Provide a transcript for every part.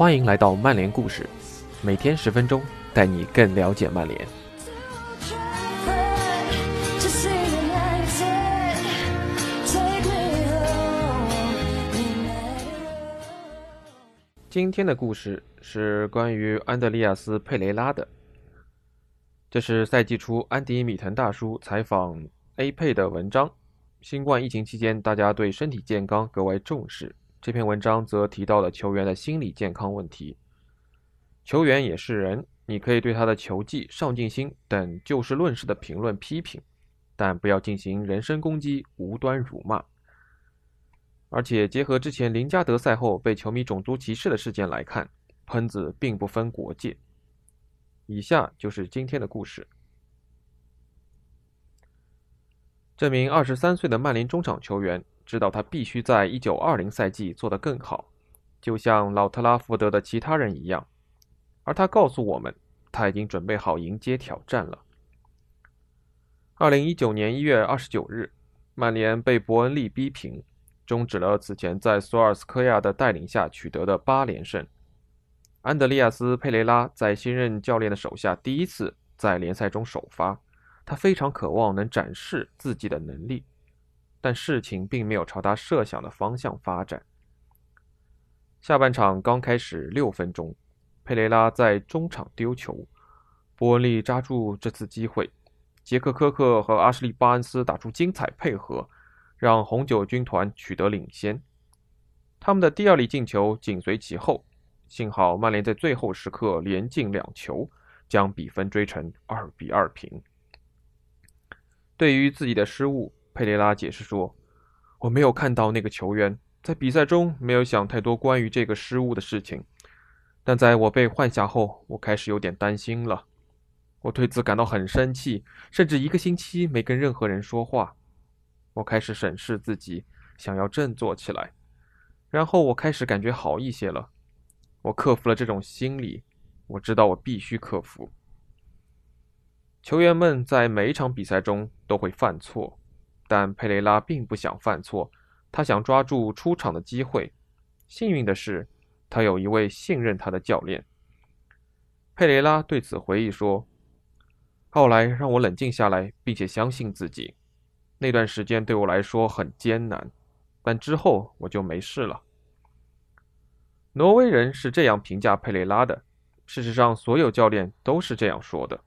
欢迎来到曼联故事，每天十分钟，带你更了解曼联。今天的故事是关于安德利亚斯·佩雷拉的。这是赛季初安迪·米滕大叔采访 A 佩的文章。新冠疫情期间，大家对身体健康格外重视。这篇文章则提到了球员的心理健康问题。球员也是人，你可以对他的球技、上进心等就事论事的评论批评，但不要进行人身攻击、无端辱骂。而且结合之前林加德赛后被球迷种族歧视的事件来看，喷子并不分国界。以下就是今天的故事。这名二十三岁的曼联中场球员。知道他必须在一九二零赛季做得更好，就像老特拉福德的其他人一样。而他告诉我们，他已经准备好迎接挑战了。二零一九年一月二十九日，曼联被伯恩利逼平，终止了此前在索尔斯克亚的带领下取得的八连胜。安德利亚斯·佩雷拉在新任教练的手下第一次在联赛中首发，他非常渴望能展示自己的能力。但事情并没有朝他设想的方向发展。下半场刚开始六分钟，佩雷拉在中场丢球，伯恩利抓住这次机会，杰克科克和阿什利巴恩斯打出精彩配合，让红酒军团取得领先。他们的第二粒进球紧随其后，幸好曼联在最后时刻连进两球，将比分追成二比二平。对于自己的失误。佩雷拉解释说：“我没有看到那个球员，在比赛中没有想太多关于这个失误的事情。但在我被换下后，我开始有点担心了。我对此感到很生气，甚至一个星期没跟任何人说话。我开始审视自己，想要振作起来。然后我开始感觉好一些了。我克服了这种心理，我知道我必须克服。球员们在每一场比赛中都会犯错。”但佩雷拉并不想犯错，他想抓住出场的机会。幸运的是，他有一位信任他的教练。佩雷拉对此回忆说：“后来让我冷静下来，并且相信自己。那段时间对我来说很艰难，但之后我就没事了。”挪威人是这样评价佩雷拉的。事实上，所有教练都是这样说的。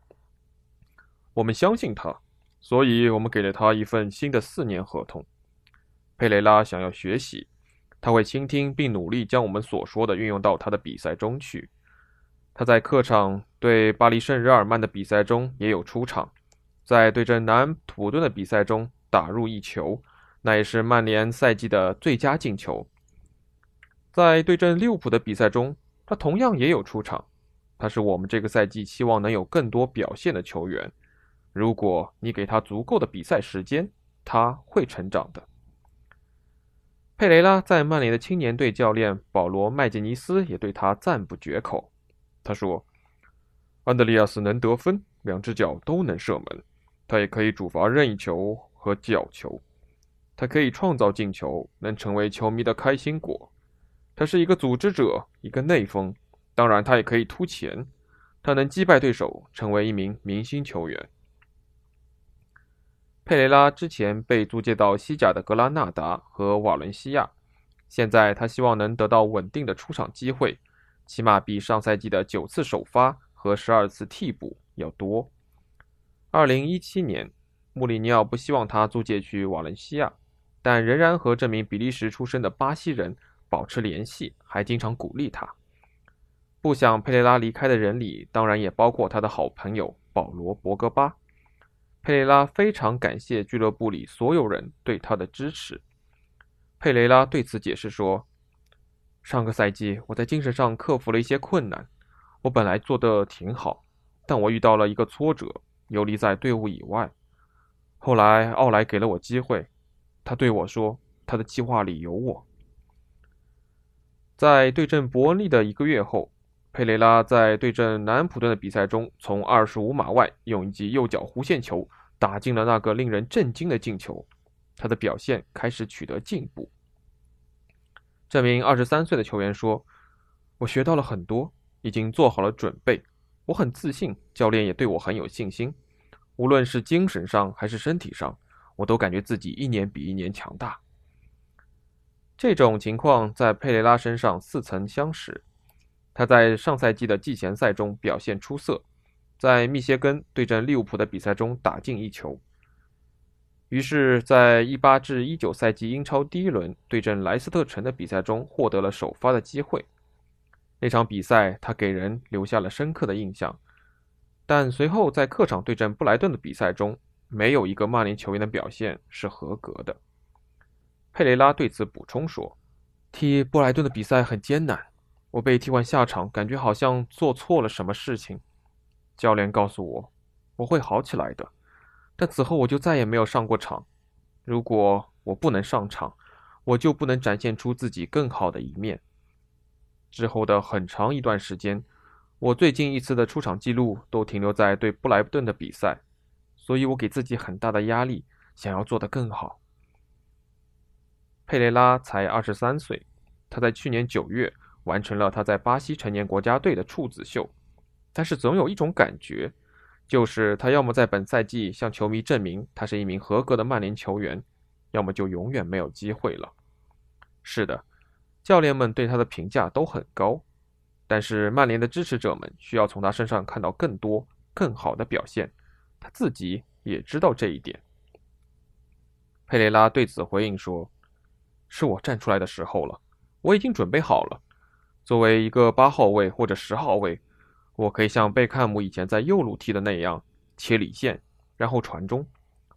我们相信他。所以，我们给了他一份新的四年合同。佩雷拉想要学习，他会倾听并努力将我们所说的运用到他的比赛中去。他在客场对巴黎圣日耳曼的比赛中也有出场，在对阵南安普顿的比赛中打入一球，那也是曼联赛季的最佳进球。在对阵利物浦的比赛中，他同样也有出场。他是我们这个赛季期望能有更多表现的球员。如果你给他足够的比赛时间，他会成长的。佩雷拉在曼联的青年队教练保罗·麦吉尼斯也对他赞不绝口。他说：“安德利亚斯能得分，两只脚都能射门，他也可以主罚任意球和角球，他可以创造进球，能成为球迷的开心果。他是一个组织者，一个内锋，当然他也可以突前，他能击败对手，成为一名明星球员。”佩雷拉之前被租借到西甲的格拉纳达和瓦伦西亚，现在他希望能得到稳定的出场机会，起码比上赛季的九次首发和十二次替补要多。二零一七年，穆里尼奥不希望他租借去瓦伦西亚，但仍然和这名比利时出生的巴西人保持联系，还经常鼓励他。不想佩雷拉离开的人里，当然也包括他的好朋友保罗·博格巴。佩雷拉非常感谢俱乐部里所有人对他的支持。佩雷拉对此解释说：“上个赛季我在精神上克服了一些困难，我本来做的挺好，但我遇到了一个挫折，游离在队伍以外。后来奥莱给了我机会，他对我说他的计划里有我。”在对阵伯恩利的一个月后，佩雷拉在对阵南安普顿的比赛中，从二十五码外用一记右脚弧线球打进了那个令人震惊的进球。他的表现开始取得进步。这名二十三岁的球员说：“我学到了很多，已经做好了准备。我很自信，教练也对我很有信心。无论是精神上还是身体上，我都感觉自己一年比一年强大。这种情况在佩雷拉身上似曾相识。他在上赛季的季前赛中表现出色，在密歇根对阵利物浦的比赛中打进一球。于是，在一八至一九赛季英超第一轮对阵莱斯特城的比赛中获得了首发的机会。那场比赛他给人留下了深刻的印象。但随后在客场对阵布莱顿的比赛中，没有一个曼联球员的表现是合格的。佩雷拉对此补充说：“踢布莱顿的比赛很艰难。”我被替换下场，感觉好像做错了什么事情。教练告诉我，我会好起来的。但此后我就再也没有上过场。如果我不能上场，我就不能展现出自己更好的一面。之后的很长一段时间，我最近一次的出场记录都停留在对布莱顿的比赛，所以我给自己很大的压力，想要做得更好。佩雷拉才二十三岁，他在去年九月。完成了他在巴西成年国家队的处子秀，但是总有一种感觉，就是他要么在本赛季向球迷证明他是一名合格的曼联球员，要么就永远没有机会了。是的，教练们对他的评价都很高，但是曼联的支持者们需要从他身上看到更多、更好的表现，他自己也知道这一点。佩雷拉对此回应说：“是我站出来的时候了，我已经准备好了。”作为一个八号位或者十号位，我可以像贝克汉姆以前在右路踢的那样切里线，然后传中。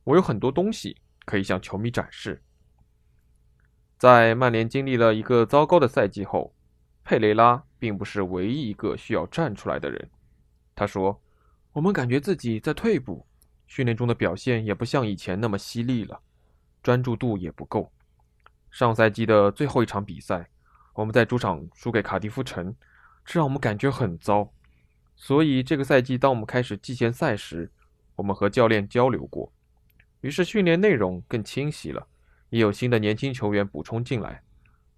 我有很多东西可以向球迷展示。在曼联经历了一个糟糕的赛季后，佩雷拉并不是唯一一个需要站出来的人。他说：“我们感觉自己在退步，训练中的表现也不像以前那么犀利了，专注度也不够。上赛季的最后一场比赛。”我们在主场输给卡迪夫城，这让我们感觉很糟。所以这个赛季，当我们开始季前赛时，我们和教练交流过，于是训练内容更清晰了，也有新的年轻球员补充进来。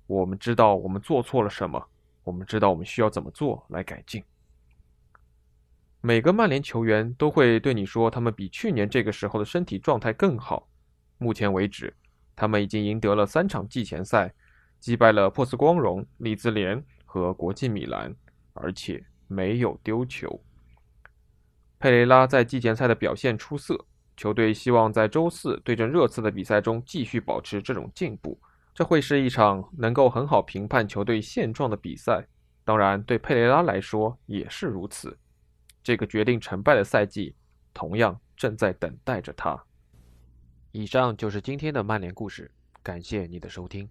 我们知道我们做错了什么，我们知道我们需要怎么做来改进。每个曼联球员都会对你说，他们比去年这个时候的身体状态更好。目前为止，他们已经赢得了三场季前赛。击败了珀斯光荣、利兹联和国际米兰，而且没有丢球。佩雷拉在季前赛的表现出色，球队希望在周四对阵热刺的比赛中继续保持这种进步。这会是一场能够很好评判球队现状的比赛，当然对佩雷拉来说也是如此。这个决定成败的赛季同样正在等待着他。以上就是今天的曼联故事，感谢你的收听。